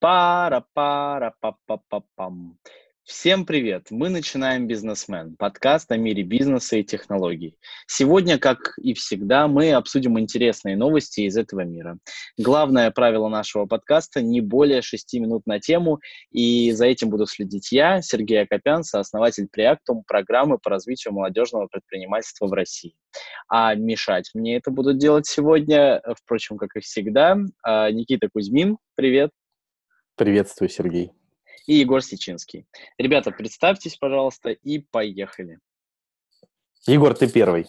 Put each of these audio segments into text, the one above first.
Пара-пара-па-па-па-пам. Всем привет! Мы начинаем «Бизнесмен» – подкаст о мире бизнеса и технологий. Сегодня, как и всегда, мы обсудим интересные новости из этого мира. Главное правило нашего подкаста – не более шести минут на тему, и за этим буду следить я, Сергей Акопян, сооснователь Преактум, программы по развитию молодежного предпринимательства в России. А мешать мне это будут делать сегодня, впрочем, как и всегда, а, Никита Кузьмин. Привет! Приветствую, Сергей и Егор Сечинский. Ребята, представьтесь, пожалуйста, и поехали. Егор, ты первый.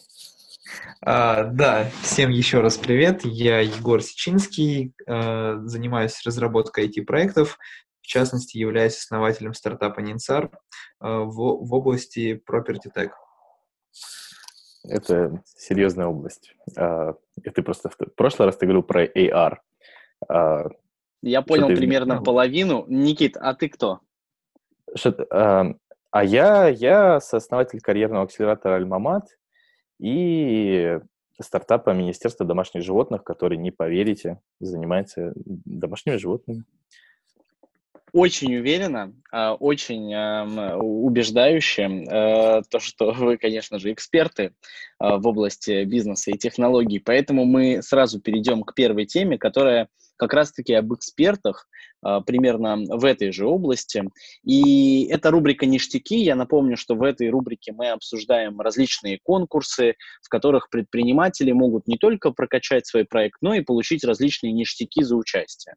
А, да, всем еще раз привет. Я Егор Сечинский, а, занимаюсь разработкой IT-проектов, в частности, являюсь основателем стартапа Ninsar а, в, в области Property Tech. Это серьезная область. А, ты просто в прошлый раз ты говорил про AR. А, я понял ты... примерно половину. Никит, а ты кто? Что, э, а я, я сооснователь карьерного акселератора Альмамат и стартапа Министерства домашних животных, который, не поверите, занимается домашними животными. Очень уверенно, а, очень убеждающе э, то, что вы, конечно же, эксперты а, в области бизнеса и технологий. Поэтому мы сразу перейдем к первой теме, которая как раз-таки об экспертах, а, примерно в этой же области. И это рубрика «Ништяки». Я напомню, что в этой рубрике мы обсуждаем различные конкурсы, в которых предприниматели могут не только прокачать свой проект, но и получить различные ништяки за участие.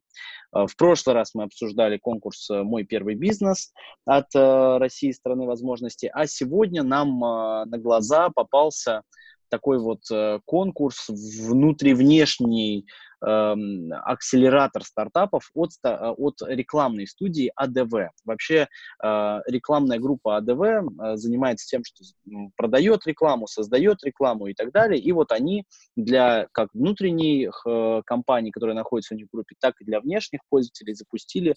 А, в прошлый раз мы обсуждали конкурс «Мой первый бизнес» от а, России страны возможностей, а сегодня нам на глаза попался такой вот конкурс внутривнешний акселератор стартапов от, э, от рекламной студии АДВ. Вообще э, рекламная группа АДВ э, занимается тем, что продает рекламу, создает рекламу и так далее. И вот они для как внутренних компаний, которые находятся в них группе, так и для внешних пользователей запустили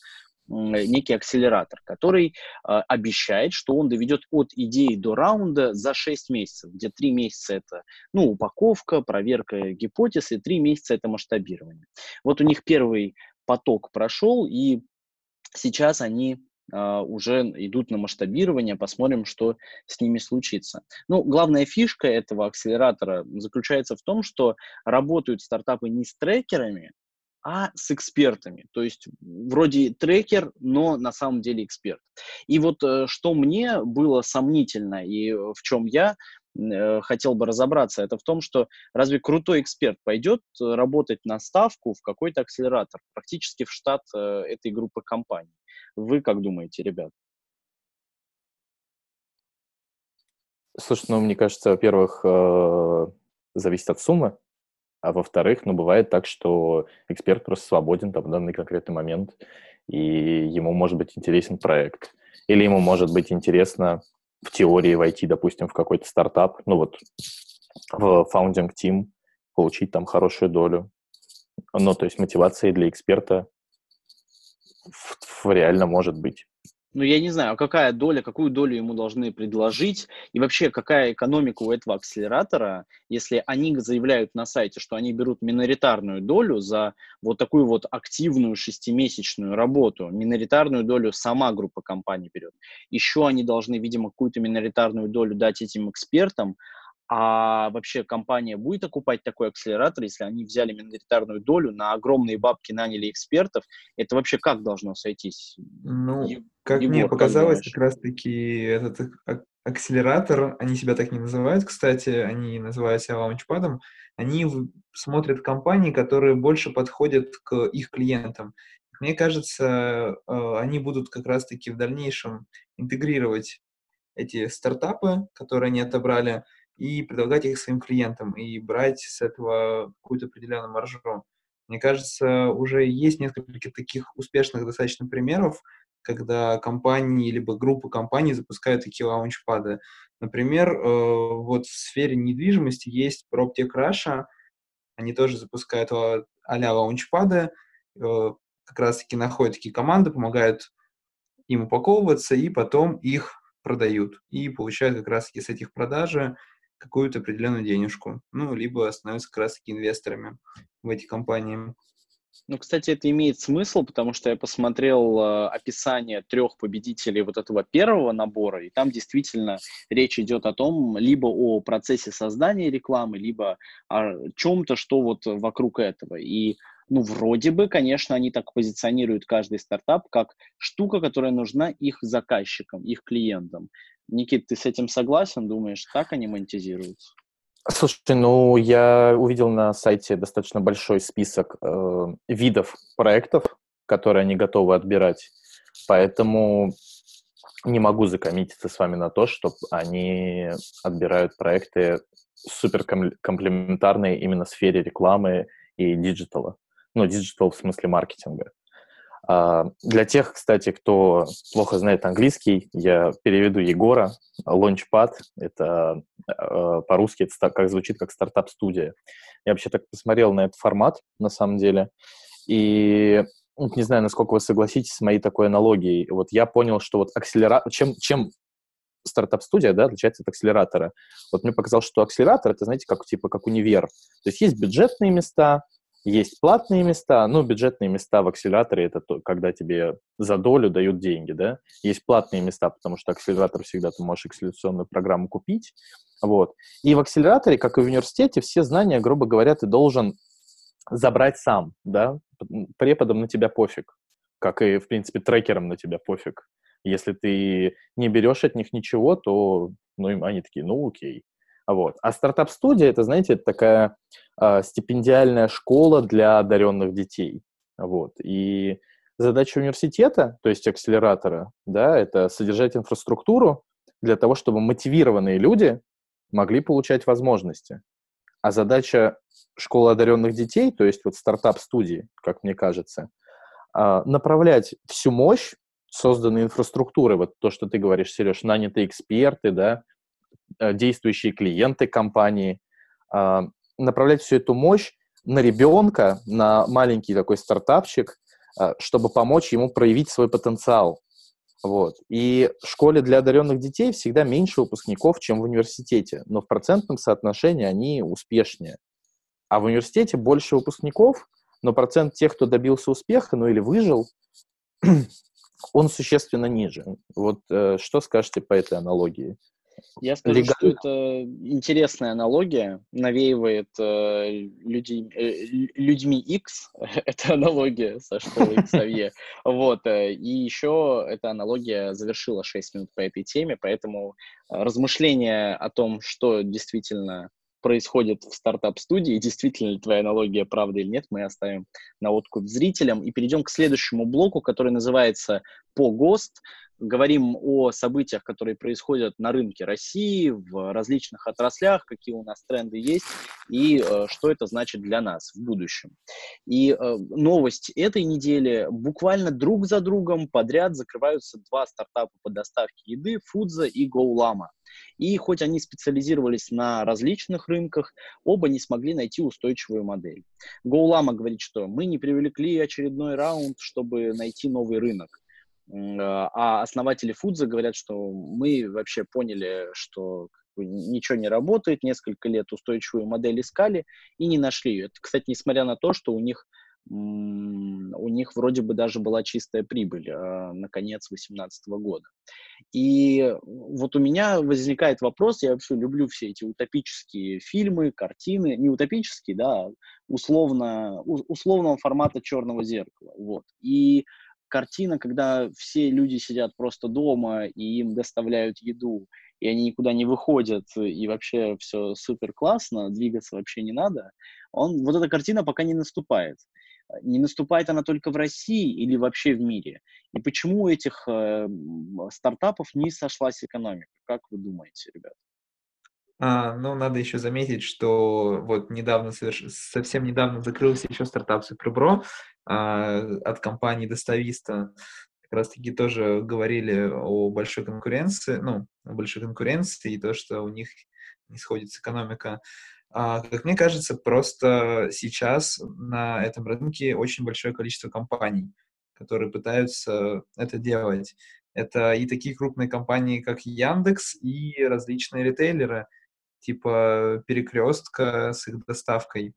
некий акселератор, который э, обещает, что он доведет от идеи до раунда за 6 месяцев, где 3 месяца это ну, упаковка, проверка гипотез, и 3 месяца это масштабирование. Вот у них первый поток прошел, и сейчас они Uh, уже идут на масштабирование, посмотрим, что с ними случится. Ну, главная фишка этого акселератора заключается в том, что работают стартапы не с трекерами, а с экспертами. То есть вроде трекер, но на самом деле эксперт. И вот э, что мне было сомнительно и в чем я э, хотел бы разобраться, это в том, что разве крутой эксперт пойдет работать на ставку в какой-то акселератор, практически в штат э, этой группы компаний? Вы как думаете, ребят? Слушай, ну, мне кажется, во-первых, зависит от суммы, а во-вторых, ну, бывает так, что эксперт просто свободен там в данный конкретный момент, и ему может быть интересен проект. Или ему может быть интересно в теории войти, допустим, в какой-то стартап, ну вот в founding team, получить там хорошую долю. Ну, то есть мотивация для эксперта в, в реально может быть ну, я не знаю, а какая доля, какую долю ему должны предложить, и вообще какая экономика у этого акселератора, если они заявляют на сайте, что они берут миноритарную долю за вот такую вот активную шестимесячную работу, миноритарную долю сама группа компаний берет. Еще они должны, видимо, какую-то миноритарную долю дать этим экспертам, а вообще компания будет окупать такой акселератор, если они взяли миноритарную долю, на огромные бабки наняли экспертов? Это вообще как должно сойтись? Ну, Е- как Егор, мне показалось, как, как раз-таки этот акселератор, они себя так не называют, кстати, они называются лаунчпадом, они смотрят компании, которые больше подходят к их клиентам. Мне кажется, э, они будут как раз-таки в дальнейшем интегрировать эти стартапы, которые они отобрали, и предлагать их своим клиентам и брать с этого какую-то определенную маржу. Мне кажется, уже есть несколько таких успешных достаточно примеров, когда компании либо группы компаний запускают такие лаунчпады. Например, э, вот в сфере недвижимости есть PropTech Russia, они тоже запускают а-ля лаунчпады, э, как раз-таки находят такие команды, помогают им упаковываться, и потом их продают. И получают как раз-таки с этих продажи какую-то определенную денежку, ну, либо становятся как раз-таки инвесторами в эти компании. Ну, кстати, это имеет смысл, потому что я посмотрел э, описание трех победителей вот этого первого набора, и там действительно речь идет о том, либо о процессе создания рекламы, либо о чем-то, что вот вокруг этого. И ну, вроде бы, конечно, они так позиционируют каждый стартап как штука, которая нужна их заказчикам, их клиентам. Никит, ты с этим согласен? Думаешь, так они монетизируются? Слушай, ну я увидел на сайте достаточно большой список э, видов проектов, которые они готовы отбирать, поэтому не могу закоммититься с вами на то, что они отбирают проекты супер комплементарные именно сфере рекламы и digital а. Ну, digital в смысле маркетинга. А, для тех, кстати, кто плохо знает английский, я переведу Егора. Launchpad — это а, по-русски, это как звучит как стартап-студия. Я вообще так посмотрел на этот формат, на самом деле, и не знаю, насколько вы согласитесь с моей такой аналогией. Вот я понял, что вот акселератор... Чем, чем стартап-студия, да, отличается от акселератора? Вот мне показалось, что акселератор — это, знаете, как, типа, как универ. То есть есть бюджетные места, есть платные места, ну, бюджетные места в акселераторе — это то, когда тебе за долю дают деньги, да. Есть платные места, потому что акселератор всегда ты можешь акселерационную программу купить, вот. И в акселераторе, как и в университете, все знания, грубо говоря, ты должен забрать сам, да. Преподам на тебя пофиг, как и, в принципе, трекерам на тебя пофиг. Если ты не берешь от них ничего, то, ну, они такие, ну, окей. Вот. А стартап-студия, это, знаете, это такая стипендиальная школа для одаренных детей. Вот. И задача университета, то есть акселератора, да, это содержать инфраструктуру для того, чтобы мотивированные люди могли получать возможности. А задача школы одаренных детей, то есть вот стартап-студии, как мне кажется, э, направлять всю мощь созданной инфраструктуры, вот то, что ты говоришь, Сереж, нанятые эксперты, да, Э, действующие клиенты компании, а, направлять всю эту мощь на ребенка, на маленький такой стартапчик, а, чтобы помочь ему проявить свой потенциал. Вот. И в школе для одаренных детей всегда меньше выпускников, чем в университете, но в процентном соотношении они успешнее. А в университете больше выпускников, но процент тех, кто добился успеха, ну или выжил, он существенно ниже. Вот э, что скажете по этой аналогии? Я скажу, Легально. что это интересная аналогия, навеивает э, люди, э, людьми X, это аналогия со школы Xavier, вот, э, и еще эта аналогия завершила 6 минут по этой теме, поэтому э, размышления о том, что действительно происходит в стартап-студии, действительно ли твоя аналогия правда или нет, мы оставим на откуп зрителям и перейдем к следующему блоку, который называется «По ГОСТ», говорим о событиях, которые происходят на рынке России, в различных отраслях, какие у нас тренды есть и э, что это значит для нас в будущем. И э, новость этой недели буквально друг за другом подряд закрываются два стартапа по доставке еды, Фудза и GoLama. И хоть они специализировались на различных рынках, оба не смогли найти устойчивую модель. GoLama говорит, что мы не привлекли очередной раунд, чтобы найти новый рынок. А, а основатели Фудза говорят, что мы вообще поняли, что ничего не работает, несколько лет устойчивую модель искали и не нашли ее. Это, кстати, несмотря на то, что у них у них вроде бы даже была чистая прибыль э, на конец 2018 года. И вот у меня возникает вопрос, я вообще люблю все эти утопические фильмы, картины, не утопические, да, условно, условного формата черного зеркала. Вот. И картина, когда все люди сидят просто дома и им доставляют еду, и они никуда не выходят, и вообще все супер классно, двигаться вообще не надо, он, вот эта картина пока не наступает. Не наступает она только в России или вообще в мире? И почему у этих э, стартапов не сошлась экономика? Как вы думаете, ребят? А, ну, надо еще заметить, что вот недавно, соверш... совсем недавно закрылся еще стартап Супербро а, от компании Достависта. Как раз-таки тоже говорили о большой конкуренции, ну, о большой конкуренции и то, что у них не сходится экономика. А, как мне кажется, просто сейчас на этом рынке очень большое количество компаний, которые пытаются это делать. Это и такие крупные компании, как Яндекс, и различные ритейлеры, типа перекрестка с их доставкой.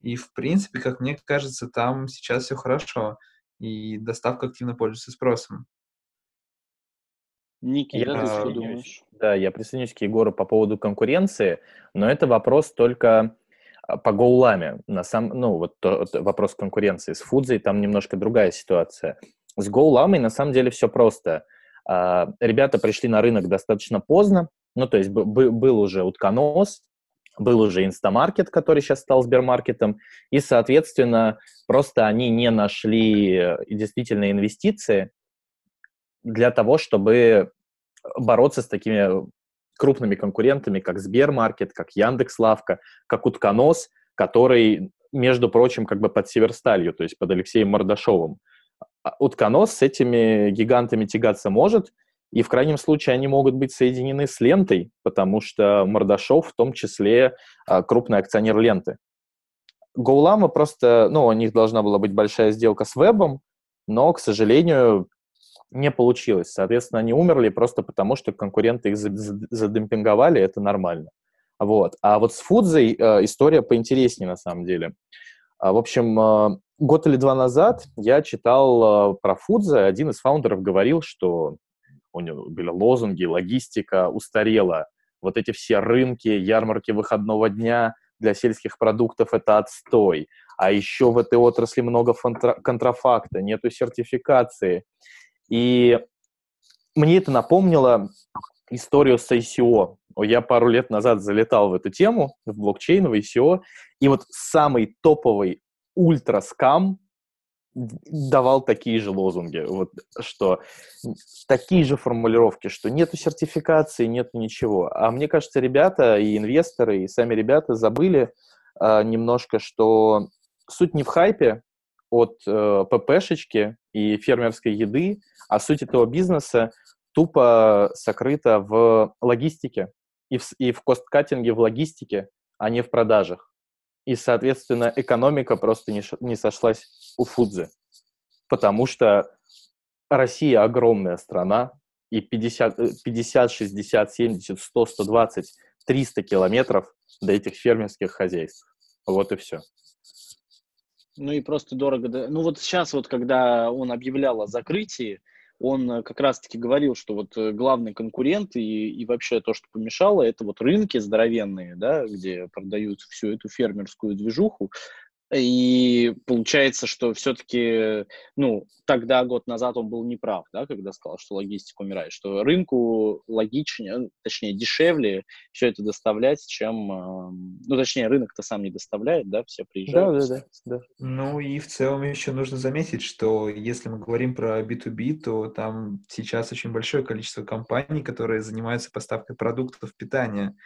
И, в принципе, как мне кажется, там сейчас все хорошо, и доставка активно пользуется спросом. Никита, я ты что думаешь? Да, я присоединюсь к Егору по поводу конкуренции, но это вопрос только а, по гоуламе. На сам, ну, вот то, вопрос конкуренции с Фудзой, там немножко другая ситуация. С гоуламой на самом деле все просто. А, ребята пришли на рынок достаточно поздно, ну, то есть был уже утконос, был уже инстамаркет, который сейчас стал Сбермаркетом, и, соответственно, просто они не нашли э, действительно инвестиции для того, чтобы бороться с такими крупными конкурентами, как Сбермаркет, как Яндекс.Лавка, как Утконос, который, между прочим, как бы под Северсталью, то есть под Алексеем Мордашовым. А Утконос с этими гигантами тягаться может, и в крайнем случае они могут быть соединены с лентой, потому что Мордашов в том числе а, крупный акционер ленты. Гоулама просто, ну, у них должна была быть большая сделка с вебом, но, к сожалению, не получилось. Соответственно, они умерли просто потому, что конкуренты их задемпинговали, это нормально. Вот. А вот с Фудзой э, история поинтереснее на самом деле. А, в общем, э, год или два назад я читал э, про Фудзе. Один из фаундеров говорил, что у него были лозунги, логистика устарела. Вот эти все рынки, ярмарки выходного дня для сельских продуктов – это отстой. А еще в этой отрасли много контрафакта, нету сертификации. И мне это напомнило историю с ICO. Я пару лет назад залетал в эту тему, в блокчейн, в ICO, и вот самый топовый ультра-скам давал такие же лозунги, вот, что такие же формулировки, что нету сертификации, нету ничего. А мне кажется, ребята и инвесторы, и сами ребята забыли э, немножко, что суть не в хайпе от э, ППшечки и фермерской еды, а суть этого бизнеса тупо сокрыта в логистике и в, и в косткатинге в логистике, а не в продажах. И, соответственно, экономика просто не, не сошлась у Фудзы, потому что Россия огромная страна, и 50, 50, 60, 70, 100, 120, 300 километров до этих фермерских хозяйств. Вот и все. Ну и просто дорого. Ну вот сейчас вот, когда он объявлял о закрытии, он э, как раз-таки говорил, что вот э, главный конкурент и, и вообще то, что помешало, это вот рынки здоровенные, да, где продают всю эту фермерскую движуху, и получается, что все-таки, ну, тогда, год назад, он был неправ, да, когда сказал, что логистика умирает, что рынку логичнее, точнее, дешевле все это доставлять, чем, ну, точнее, рынок-то сам не доставляет, да, все приезжают. Да, да, да, да. Ну, и в целом еще нужно заметить, что если мы говорим про B2B, то там сейчас очень большое количество компаний, которые занимаются поставкой продуктов питания.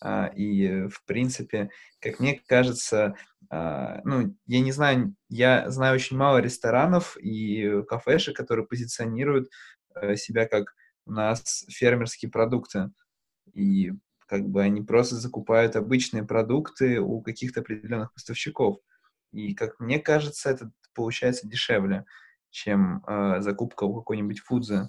А, и, в принципе, как мне кажется, а, ну, я не знаю, я знаю очень мало ресторанов и кафешек, которые позиционируют э, себя как у нас фермерские продукты. И как бы они просто закупают обычные продукты у каких-то определенных поставщиков. И, как мне кажется, это получается дешевле, чем э, закупка у какой-нибудь фудзы.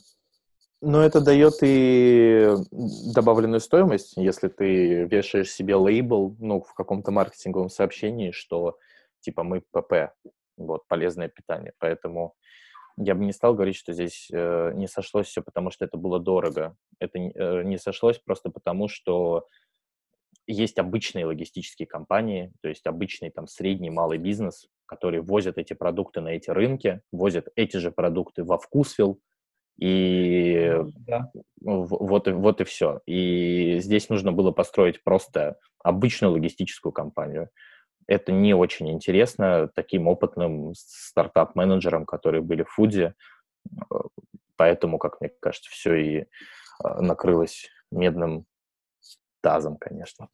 Но это дает и добавленную стоимость, если ты вешаешь себе лейбл, ну, в каком-то маркетинговом сообщении, что, типа, мы ПП, вот, полезное питание. Поэтому я бы не стал говорить, что здесь э, не сошлось все, потому что это было дорого. Это э, не сошлось просто потому, что есть обычные логистические компании, то есть обычный там средний, малый бизнес, которые возят эти продукты на эти рынки, возят эти же продукты во вкусвилл, и да. вот, вот и все. И здесь нужно было построить просто обычную логистическую компанию. Это не очень интересно таким опытным стартап-менеджерам, которые были в Фуде. Поэтому, как мне кажется, все и а, накрылось медным тазом, конечно.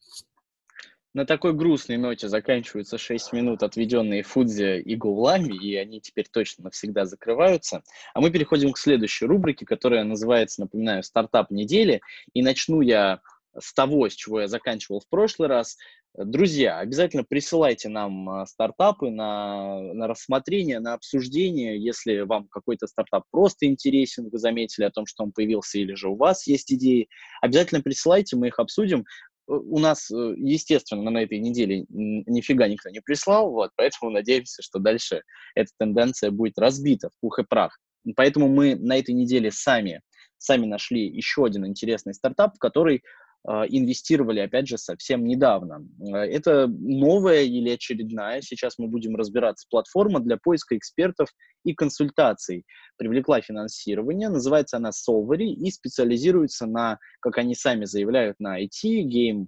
На такой грустной ноте заканчиваются 6 минут, отведенные Фудзе и Гоулами, и они теперь точно навсегда закрываются. А мы переходим к следующей рубрике, которая называется, напоминаю, «Стартап недели». И начну я с того, с чего я заканчивал в прошлый раз. Друзья, обязательно присылайте нам а, стартапы на, на рассмотрение, на обсуждение. Если вам какой-то стартап просто интересен, вы заметили о том, что он появился, или же у вас есть идеи, обязательно присылайте, мы их обсудим. У нас, естественно, на этой неделе нифига никто не прислал, вот, поэтому надеемся, что дальше эта тенденция будет разбита в пух и прах. Поэтому мы на этой неделе сами, сами нашли еще один интересный стартап, который инвестировали, опять же, совсем недавно. А, это новая или очередная, сейчас мы будем разбираться, платформа для поиска экспертов и консультаций. Привлекла финансирование, называется она Solvery и специализируется на, как они сами заявляют, на IT, гейм,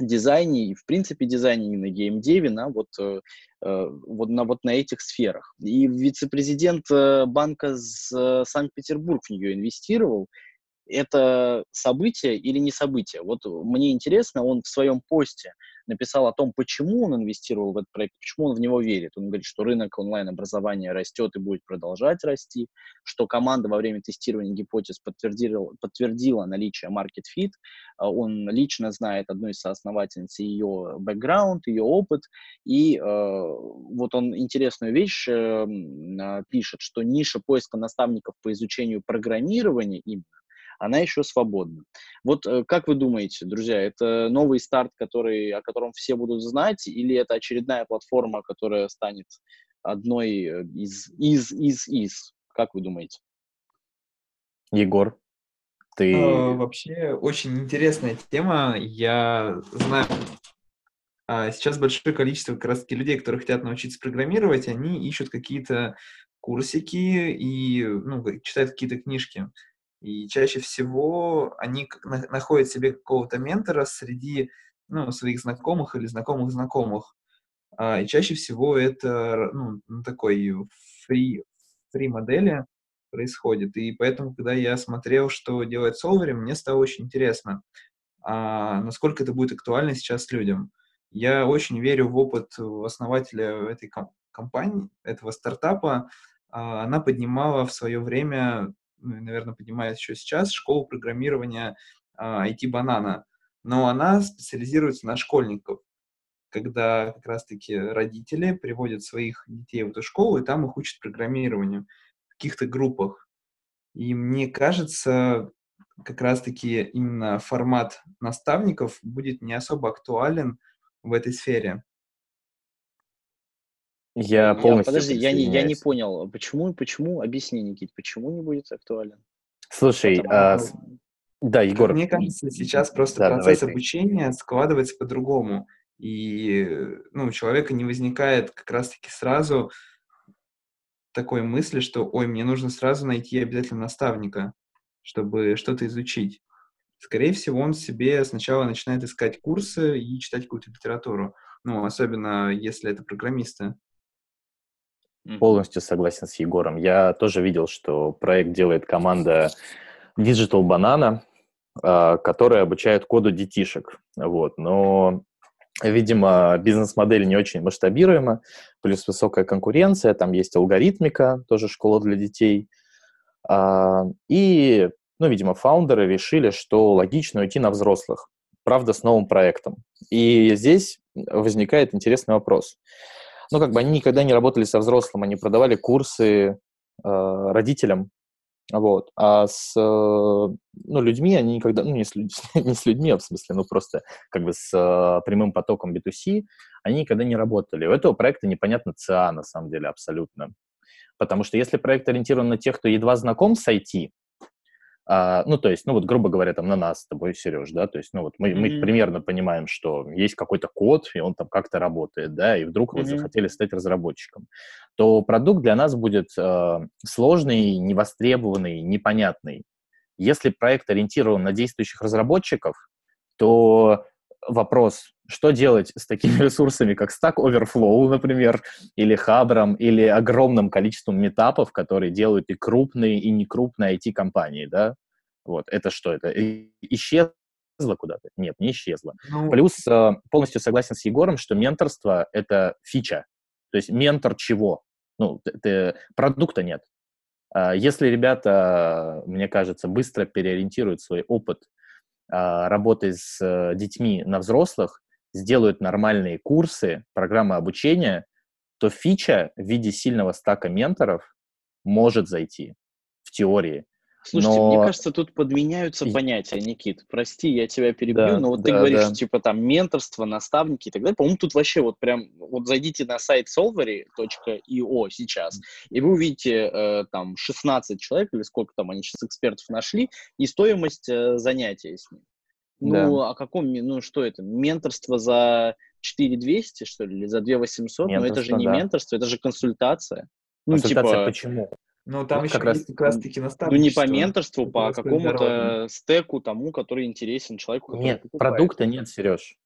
дизайне и, в принципе, дизайне и на геймдеве, на вот, э, э, вот, на, вот на этих сферах. И вице-президент э, банка с Санкт-Петербург в нее инвестировал, это событие или не событие. Вот мне интересно, он в своем посте написал о том, почему он инвестировал в этот проект, почему он в него верит. Он говорит, что рынок онлайн-образования растет и будет продолжать расти, что команда во время тестирования гипотез подтвердила, подтвердила наличие market fit, а он лично знает одну из соосновательниц ее бэкграунд, ее опыт, и э, вот он интересную вещь э, пишет, что ниша поиска наставников по изучению программирования именно она еще свободна. Вот э, как вы думаете, друзья, это новый старт, который, о котором все будут знать, или это очередная платформа, которая станет одной э, из, из, из, из? Как вы думаете? Егор, ты... Э, вообще очень интересная тема. Я знаю, а, сейчас большое количество как раз таки людей, которые хотят научиться программировать, они ищут какие-то курсики и ну, читают какие-то книжки. И чаще всего они находят себе какого-то ментора среди ну, своих знакомых или знакомых знакомых. А, и чаще всего это ну, такой фри, фри модели происходит. И поэтому, когда я смотрел, что делает Solvery, мне стало очень интересно, а насколько это будет актуально сейчас людям. Я очень верю в опыт основателя этой компании, этого стартапа. А, она поднимала в свое время наверное, поднимает еще сейчас, школу программирования IT-банана. Но она специализируется на школьников, когда как раз-таки родители приводят своих детей в эту школу, и там их учат программированию в каких-то группах. И мне кажется, как раз-таки именно формат наставников будет не особо актуален в этой сфере. Я полностью Подожди, я не, я не понял, почему, почему, объясни, Никит, почему не будет актуален? Слушай, Потому, а, да, Егор. Мне кажется, сейчас просто да, процесс обучения складывается по-другому. И ну, у человека не возникает как раз-таки сразу такой мысли, что, ой, мне нужно сразу найти обязательно наставника, чтобы что-то изучить. Скорее всего, он себе сначала начинает искать курсы и читать какую-то литературу. Ну, особенно если это программисты. Полностью согласен с Егором. Я тоже видел, что проект делает команда Digital Banana, а, которая обучает коду детишек. Вот. Но, видимо, бизнес-модель не очень масштабируема, плюс высокая конкуренция, там есть алгоритмика, тоже школа для детей. А, и, ну, видимо, фаундеры решили, что логично уйти на взрослых, правда, с новым проектом. И здесь возникает интересный вопрос – ну, как бы они никогда не работали со взрослым, они продавали курсы э, родителям, вот. А с ну, людьми они никогда, ну, не с, людь, не с людьми, а в смысле, ну, просто как бы с э, прямым потоком B2C они никогда не работали. У этого проекта непонятно ЦА, на самом деле, абсолютно. Потому что если проект ориентирован на тех, кто едва знаком с IT, а, ну, то есть, ну, вот, грубо говоря, там, на нас с тобой, Сереж, да, то есть, ну, вот мы, mm-hmm. мы примерно понимаем, что есть какой-то код, и он там как-то работает, да, и вдруг mm-hmm. вы захотели стать разработчиком, то продукт для нас будет э, сложный, невостребованный, непонятный. Если проект ориентирован на действующих разработчиков, то вопрос, что делать с такими ресурсами, как Stack Overflow, например, или Хабром, или огромным количеством метапов, которые делают и крупные, и некрупные IT-компании, да? Вот, это что, это исчезло куда-то? Нет, не исчезло. Ну... Плюс э, полностью согласен с Егором, что менторство — это фича. То есть ментор чего? Ну, ты, продукта нет. А если ребята, мне кажется, быстро переориентируют свой опыт а, работы с э, детьми на взрослых, сделают нормальные курсы, программы обучения, то фича в виде сильного стака менторов может зайти в теории. Слушайте, но... мне кажется, тут подменяются понятия, Никит. Прости, я тебя перебью, да, но вот да, ты говоришь, да. типа там менторство, наставники и так далее. По-моему, тут вообще вот прям, вот зайдите на сайт solvery.io сейчас, и вы увидите э, там 16 человек, или сколько там они сейчас экспертов нашли, и стоимость э, занятия с ним. Ну, да. о каком, ну что это, менторство за 4200, что ли, или за 2800? Ну, это же не да. менторство, это же консультация. Ну, консультация типа... почему? Ну, там вот еще как раз, как раз таки наставничество. Ну, не по менторству, по какому-то стеку тому, который интересен человеку. Нет, покупает. продукта нет, Сереж.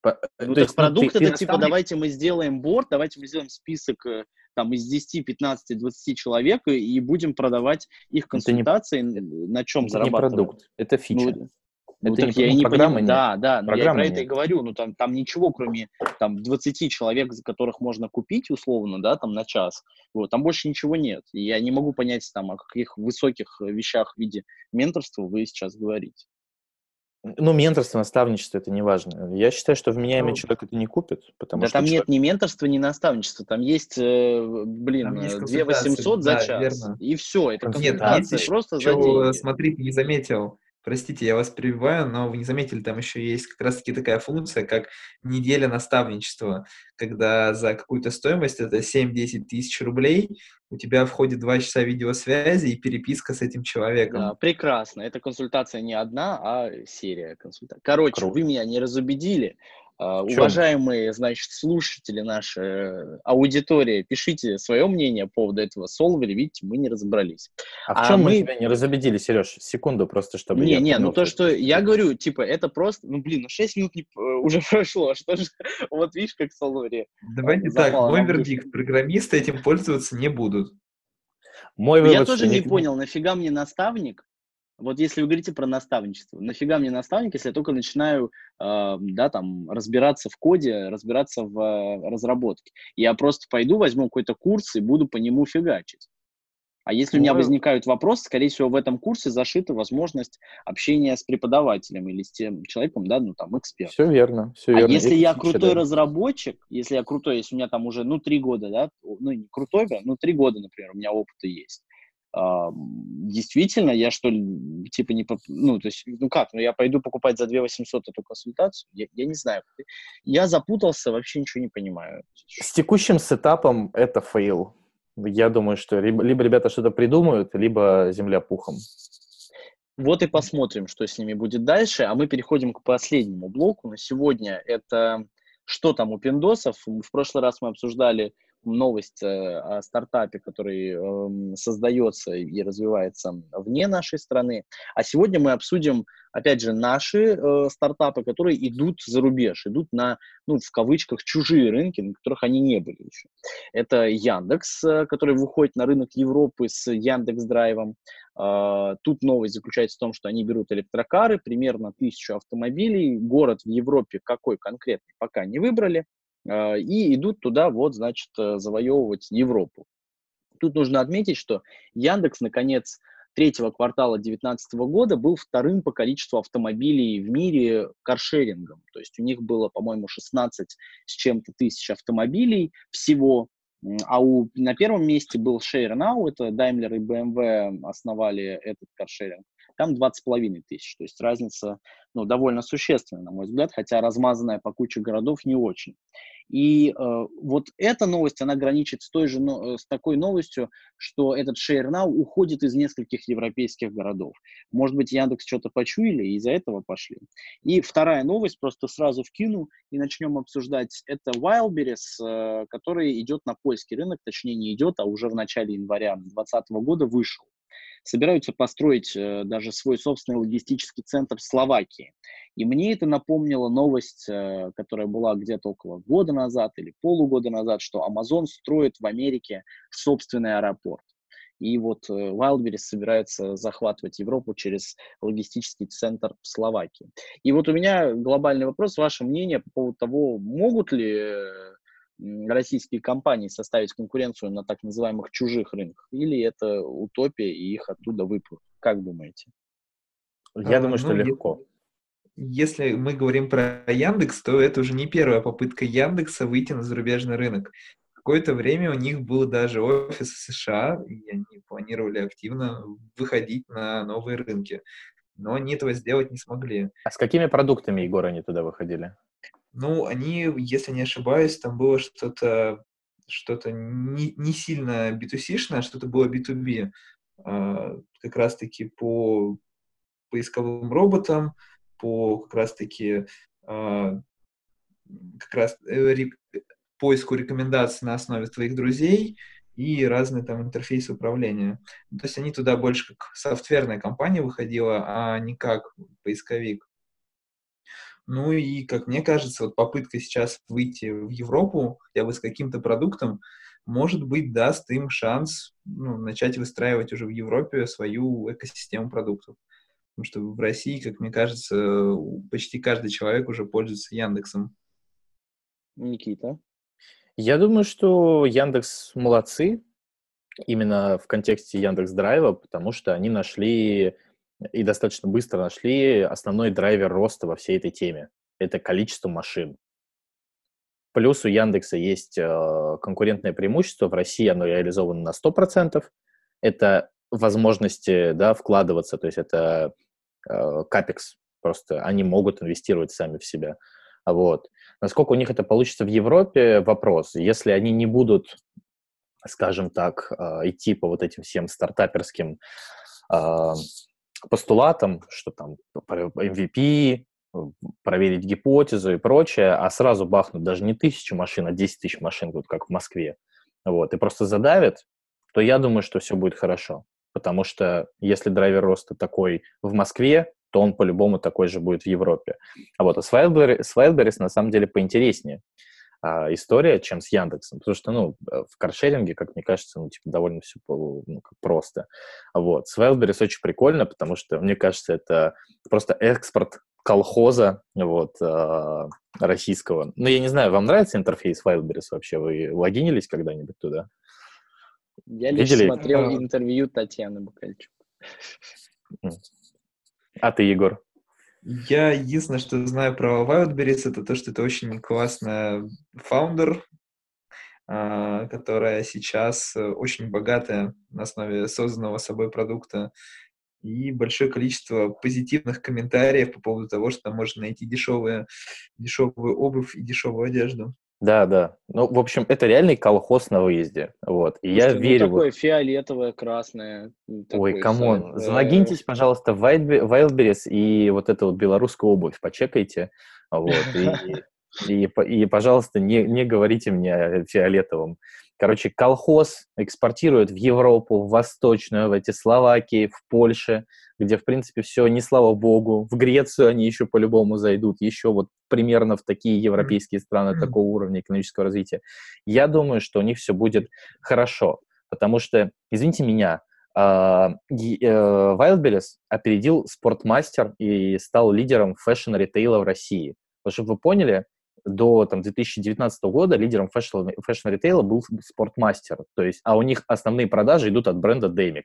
По... Ну, то, есть продукт это типа, давайте мы сделаем борт, давайте мы сделаем список э, там из 10, 15, 20 человек и будем продавать их консультации, не, на чем это зарабатывать. не продукт, это фича. Ну, ну, это так не, я не понимаю. Да, да, но я про нет. это и говорю. Ну, там, там ничего, кроме там 20 человек, за которых можно купить, условно, да, там на час. Вот, там больше ничего нет. И я не могу понять, там, о каких высоких вещах в виде менторства вы сейчас говорите. Ну, менторство, наставничество, это не важно. Я считаю, что вменяемый ну, человек это не купит, потому да что... там человек... нет ни менторства, ни наставничества. Там есть, э, блин, 2 800 за да, час, верно. и все. Это консультация, нет, просто за деньги. Смотри, ты не заметил, Простите, я вас перебиваю, но вы не заметили, там еще есть как раз-таки такая функция, как неделя наставничества, когда за какую-то стоимость, это 7-10 тысяч рублей, у тебя входит 2 часа видеосвязи и переписка с этим человеком. Да, прекрасно. Эта консультация не одна, а серия консультаций. Короче, Круто. вы меня не разубедили. Uh, уважаемые, значит, слушатели наши, аудитория, пишите свое мнение по поводу этого Solver, видите, мы не разобрались. А, а в чем мы тебя не разобедили, Сереж? Секунду просто, чтобы Не, не, ну то, что я говорю, типа, это просто, ну блин, ну 6 минут не, э, уже прошло, что же, вот видишь, как в Solver. Давайте так, мой вердикт, программисты этим пользоваться не будут. Мой вывод, я тоже не понял, нафига мне наставник, вот если вы говорите про наставничество, нафига мне наставник, если я только начинаю, э, да, там, разбираться в коде, разбираться в э, разработке. Я просто пойду, возьму какой-то курс и буду по нему фигачить. А если у меня возникают вопросы, скорее всего, в этом курсе зашита возможность общения с преподавателем или с тем человеком, да, ну, там, экспертом. Все верно, все а верно. А если я крутой да. разработчик, если я крутой, если у меня там уже, ну, три года, да, ну, не крутой, ну, три года, например, у меня опыта есть, действительно, я что ли, типа, не, ну, то есть, ну как, ну я пойду покупать за 2 800 эту консультацию? Я, я не знаю. Я запутался, вообще ничего не понимаю. С текущим setup ом это fail. Я думаю, что либо, либо ребята что-то придумают, либо земля пухом. Вот и посмотрим, что с ними будет дальше. А мы переходим к последнему блоку на сегодня. Это что там у пиндосов. В прошлый раз мы обсуждали новость э, о стартапе, который эм, создается и развивается вне нашей страны. А сегодня мы обсудим, опять же, наши э, стартапы, которые идут за рубеж, идут на, ну, в кавычках, чужие рынки, на которых они не были еще. Это Яндекс, э, который выходит на рынок Европы с Яндекс Драйвом. Тут новость заключается в том, что они берут электрокары, примерно тысячу автомобилей. Город в Европе какой конкретный пока не выбрали. А, и идут туда, вот, значит, э, завоевывать Европу. Тут нужно отметить, что Яндекс, наконец, третьего квартала 2019 года был вторым по количеству автомобилей в мире каршерингом. То есть у них было, по-моему, 16 с чем-то тысяч автомобилей всего. А у, на первом месте был ShareNow, это Daimler и BMW основали этот каршеринг. Там 20,5 тысяч, то есть разница ну, довольно существенная, на мой взгляд, хотя размазанная по куче городов не очень. И э, вот эта новость, она граничит с, той же, э, с такой новостью, что этот ShareNow уходит из нескольких европейских городов. Может быть, Яндекс что-то почуяли и из-за этого пошли. И вторая новость, просто сразу вкину и начнем обсуждать. Это Wildberries, э, который идет на польский рынок, точнее не идет, а уже в начале января 2020 года вышел собираются построить э, даже свой собственный логистический центр в Словакии. И мне это напомнило новость, э, которая была где-то около года назад или полугода назад, что Amazon строит в Америке собственный аэропорт. И вот э, Wildberries собирается захватывать Европу через логистический центр в Словакии. И вот у меня глобальный вопрос, ваше мнение по поводу того, могут ли российские компании составить конкуренцию на так называемых чужих рынках, или это утопия и их оттуда выпрут? Как думаете? Я а, думаю, что ну, легко. Если мы говорим про Яндекс, то это уже не первая попытка Яндекса выйти на зарубежный рынок. какое-то время у них был даже офис в США, и они планировали активно выходить на новые рынки. Но они этого сделать не смогли. А с какими продуктами, Егор, они туда выходили? Ну, они, если не ошибаюсь, там было что-то что-то не, не сильно B2C-шное, а что-то было B2B. А, как раз-таки по поисковым роботам, по как раз-таки а, как раз э, поиску рекомендаций на основе твоих друзей и разные там интерфейсы управления. То есть они туда больше как софтверная компания выходила, а не как поисковик. Ну и, как мне кажется, вот попытка сейчас выйти в Европу хотя бы с каким-то продуктом, может быть, даст им шанс ну, начать выстраивать уже в Европе свою экосистему продуктов. Потому что в России, как мне кажется, почти каждый человек уже пользуется Яндексом. Никита? Я думаю, что Яндекс молодцы именно в контексте Яндекс Драйва, потому что они нашли и достаточно быстро нашли основной драйвер роста во всей этой теме. Это количество машин. Плюс у Яндекса есть э, конкурентное преимущество. В России оно реализовано на 100%. Это возможности да, вкладываться, то есть это э, капекс. Просто они могут инвестировать сами в себя. Вот. Насколько у них это получится в Европе, вопрос. Если они не будут, скажем так, э, идти по вот этим всем стартаперским постулатам, что там MVP, проверить гипотезу и прочее, а сразу бахнут даже не тысячу машин, а 10 тысяч машин, вот как в Москве, вот, и просто задавят, то я думаю, что все будет хорошо. Потому что если драйвер роста такой в Москве, то он по-любому такой же будет в Европе. А вот а с Wildberries, с Wildberries на самом деле поинтереснее а, история, чем с Яндексом, потому что, ну, э, в каршеринге, как мне кажется, ну, типа, довольно все ну, просто. Вот. С Wildberries очень прикольно, потому что, мне кажется, это просто экспорт колхоза вот, э, российского. Ну, я не знаю, вам нравится интерфейс Wildberries вообще? Вы логинились когда-нибудь туда? Я лишь Видели? смотрел интервью Татьяны Букальчук. А ты, Егор? Я единственное, что знаю про Wildberries, это то, что это очень классная фаундер, а, которая сейчас э, очень богатая на основе созданного собой продукта и большое количество позитивных комментариев по поводу того, что там можно найти дешевые, дешевую обувь и дешевую одежду. Да, да. Ну, в общем, это реальный колхоз на выезде. Вот. И Слушайте, я ну, верю... такое фиолетовое, красное. Ой, come on. Сайт, Залогиньтесь, пожалуйста, в Wildberries и вот эту вот белорусскую обувь почекайте. Вот. И, и, и, пожалуйста, не, не говорите мне о фиолетовом. Короче, колхоз экспортирует в Европу, в Восточную, в эти Словакии, в Польше, где, в принципе, все не слава богу. В Грецию они еще по-любому зайдут, еще вот примерно в такие европейские страны такого уровня экономического развития. Я думаю, что у них все будет хорошо, потому что, извините меня, э, Wildberries опередил Спортмастер и стал лидером fashion-ритейла в России. Потому что вы поняли, до там, 2019 года лидером fashion-ритейла был Спортмастер, то есть, а у них основные продажи идут от бренда Demix,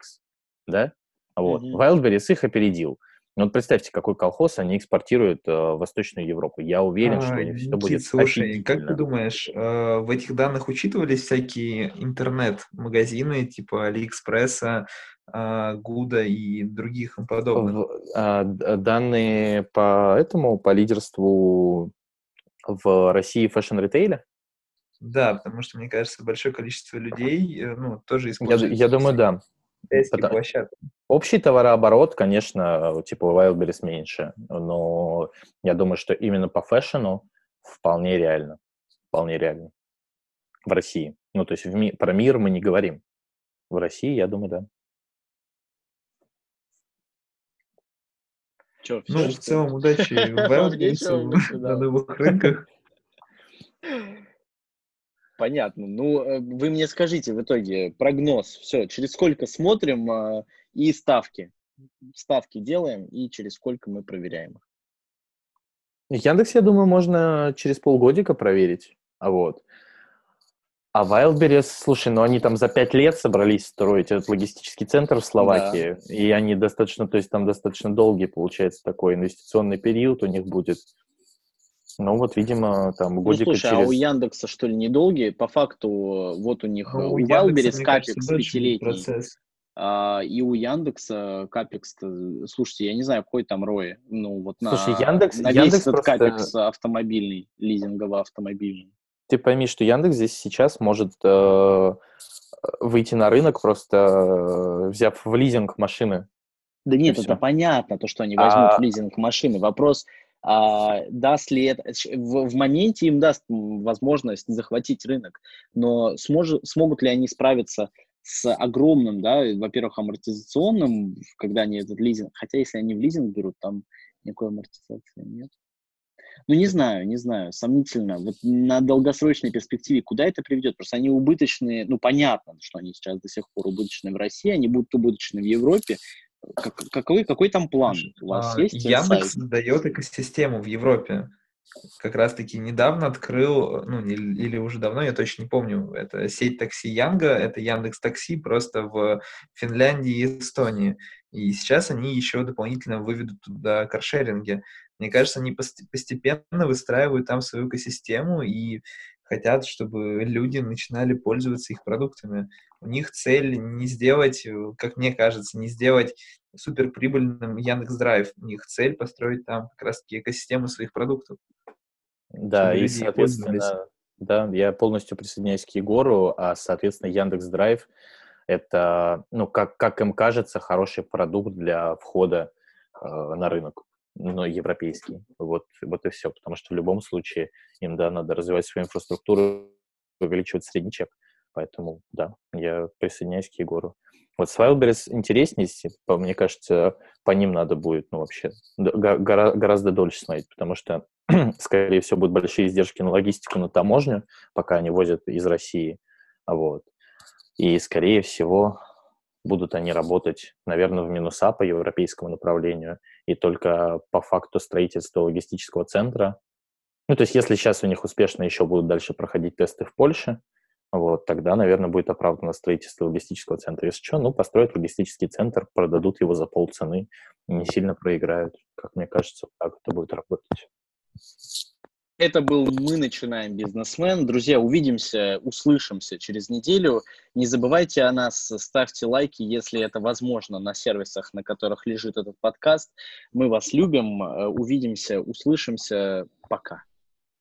да? Вот. Mm-hmm. Wildberries их опередил. Ну, вот представьте, какой колхоз они экспортируют э, в Восточную Европу. Я уверен, а, что у все будет Слушай, как ты думаешь, э, в этих данных учитывались всякие интернет-магазины типа Алиэкспресса, э, Goods а и других подобных? В, э, данные по этому, по лидерству в России fashion-ритейле? Да, потому что, мне кажется, большое количество людей э, ну, тоже используют... Я, я думаю, да. Потому... Общий товарооборот, конечно, типа Wildberries меньше, но я думаю, что именно по fashion у вполне реально. Вполне реально. В России. Ну, то есть в ми... про мир мы не говорим. В России, я думаю, да. Че, ну, в целом, удачи в на новых рынках. Понятно. Ну, э, вы мне скажите в итоге прогноз. Все, через сколько смотрим а, и ставки. Ставки делаем, и через сколько мы проверяем их. Яндекс, я думаю, можно через полгодика проверить. А вот. А Wildberries, слушай, ну они там за пять лет собрались строить этот логистический центр в Словакии, да. и они достаточно, то есть там достаточно долгий, получается, такой инвестиционный период у них будет. Ну вот, видимо, там годика ну, слушай, через... а у Яндекса что ли недолгие? По факту, вот у них ну, у Wildberries капекс пятилетний. А, и у Яндекса капекс, слушайте, я не знаю, какой там рой. Ну вот Слушай, на, Яндекс, на Яндекс весь этот просто... капекс автомобильный, лизингово-автомобильный. Ты пойми, что Яндекс здесь сейчас может э, выйти на рынок, просто э, взяв в лизинг машины. Да нет, это понятно, то, что они возьмут а... в лизинг машины. Вопрос, а, даст ли это... В, в моменте им даст возможность захватить рынок, но смож, смогут ли они справиться с огромным, да, во-первых, амортизационным, когда они этот лизинг, хотя если они в лизинг берут, там никакой амортизации нет. Ну, не знаю, не знаю, сомнительно. Вот на долгосрочной перспективе куда это приведет? Просто они убыточные, ну, понятно, что они сейчас до сих пор убыточные в России, они будут убыточны в Европе. Как, какой, какой там план у вас а, есть? Яндекс создает экосистему в Европе как раз-таки недавно открыл, ну, или уже давно, я точно не помню, это сеть такси Янга, это Яндекс Такси просто в Финляндии и Эстонии. И сейчас они еще дополнительно выведут туда каршеринги. Мне кажется, они постепенно выстраивают там свою экосистему и хотят, чтобы люди начинали пользоваться их продуктами. У них цель не сделать, как мне кажется, не сделать суперприбыльным Яндекс Драйв. У них цель построить там как раз-таки экосистему своих продуктов. Да, и, соответственно, да, я полностью присоединяюсь к Егору, а, соответственно, Яндекс Драйв — это, ну, как, как им кажется, хороший продукт для входа э, на рынок, но европейский. Вот, вот и все, потому что в любом случае им, да, надо развивать свою инфраструктуру, увеличивать средний чек. Поэтому, да, я присоединяюсь к Егору. Вот с Wildberries интереснее, мне кажется, по ним надо будет, ну, вообще, гора, гораздо дольше смотреть, потому что, скорее всего, будут большие издержки на логистику, на таможню, пока они возят из России, вот. И, скорее всего, будут они работать, наверное, в минуса по европейскому направлению, и только по факту строительства логистического центра. Ну, то есть, если сейчас у них успешно еще будут дальше проходить тесты в Польше, вот, тогда, наверное, будет оправдано строительство логистического центра. Если что, ну, построят логистический центр, продадут его за полцены, не сильно проиграют. Как мне кажется, так это будет работать. Это был «Мы начинаем бизнесмен». Друзья, увидимся, услышимся через неделю. Не забывайте о нас, ставьте лайки, если это возможно, на сервисах, на которых лежит этот подкаст. Мы вас любим, э, увидимся, услышимся. Пока.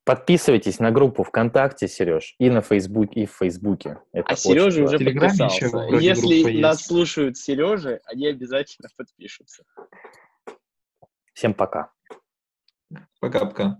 Подписывайтесь на группу ВКонтакте, Сереж, и на Фейсбуке, и в Фейсбуке. Это а Сережа уже подписался. Еще Если нас есть. слушают Сережи, они обязательно подпишутся. Всем пока. Пока-пока.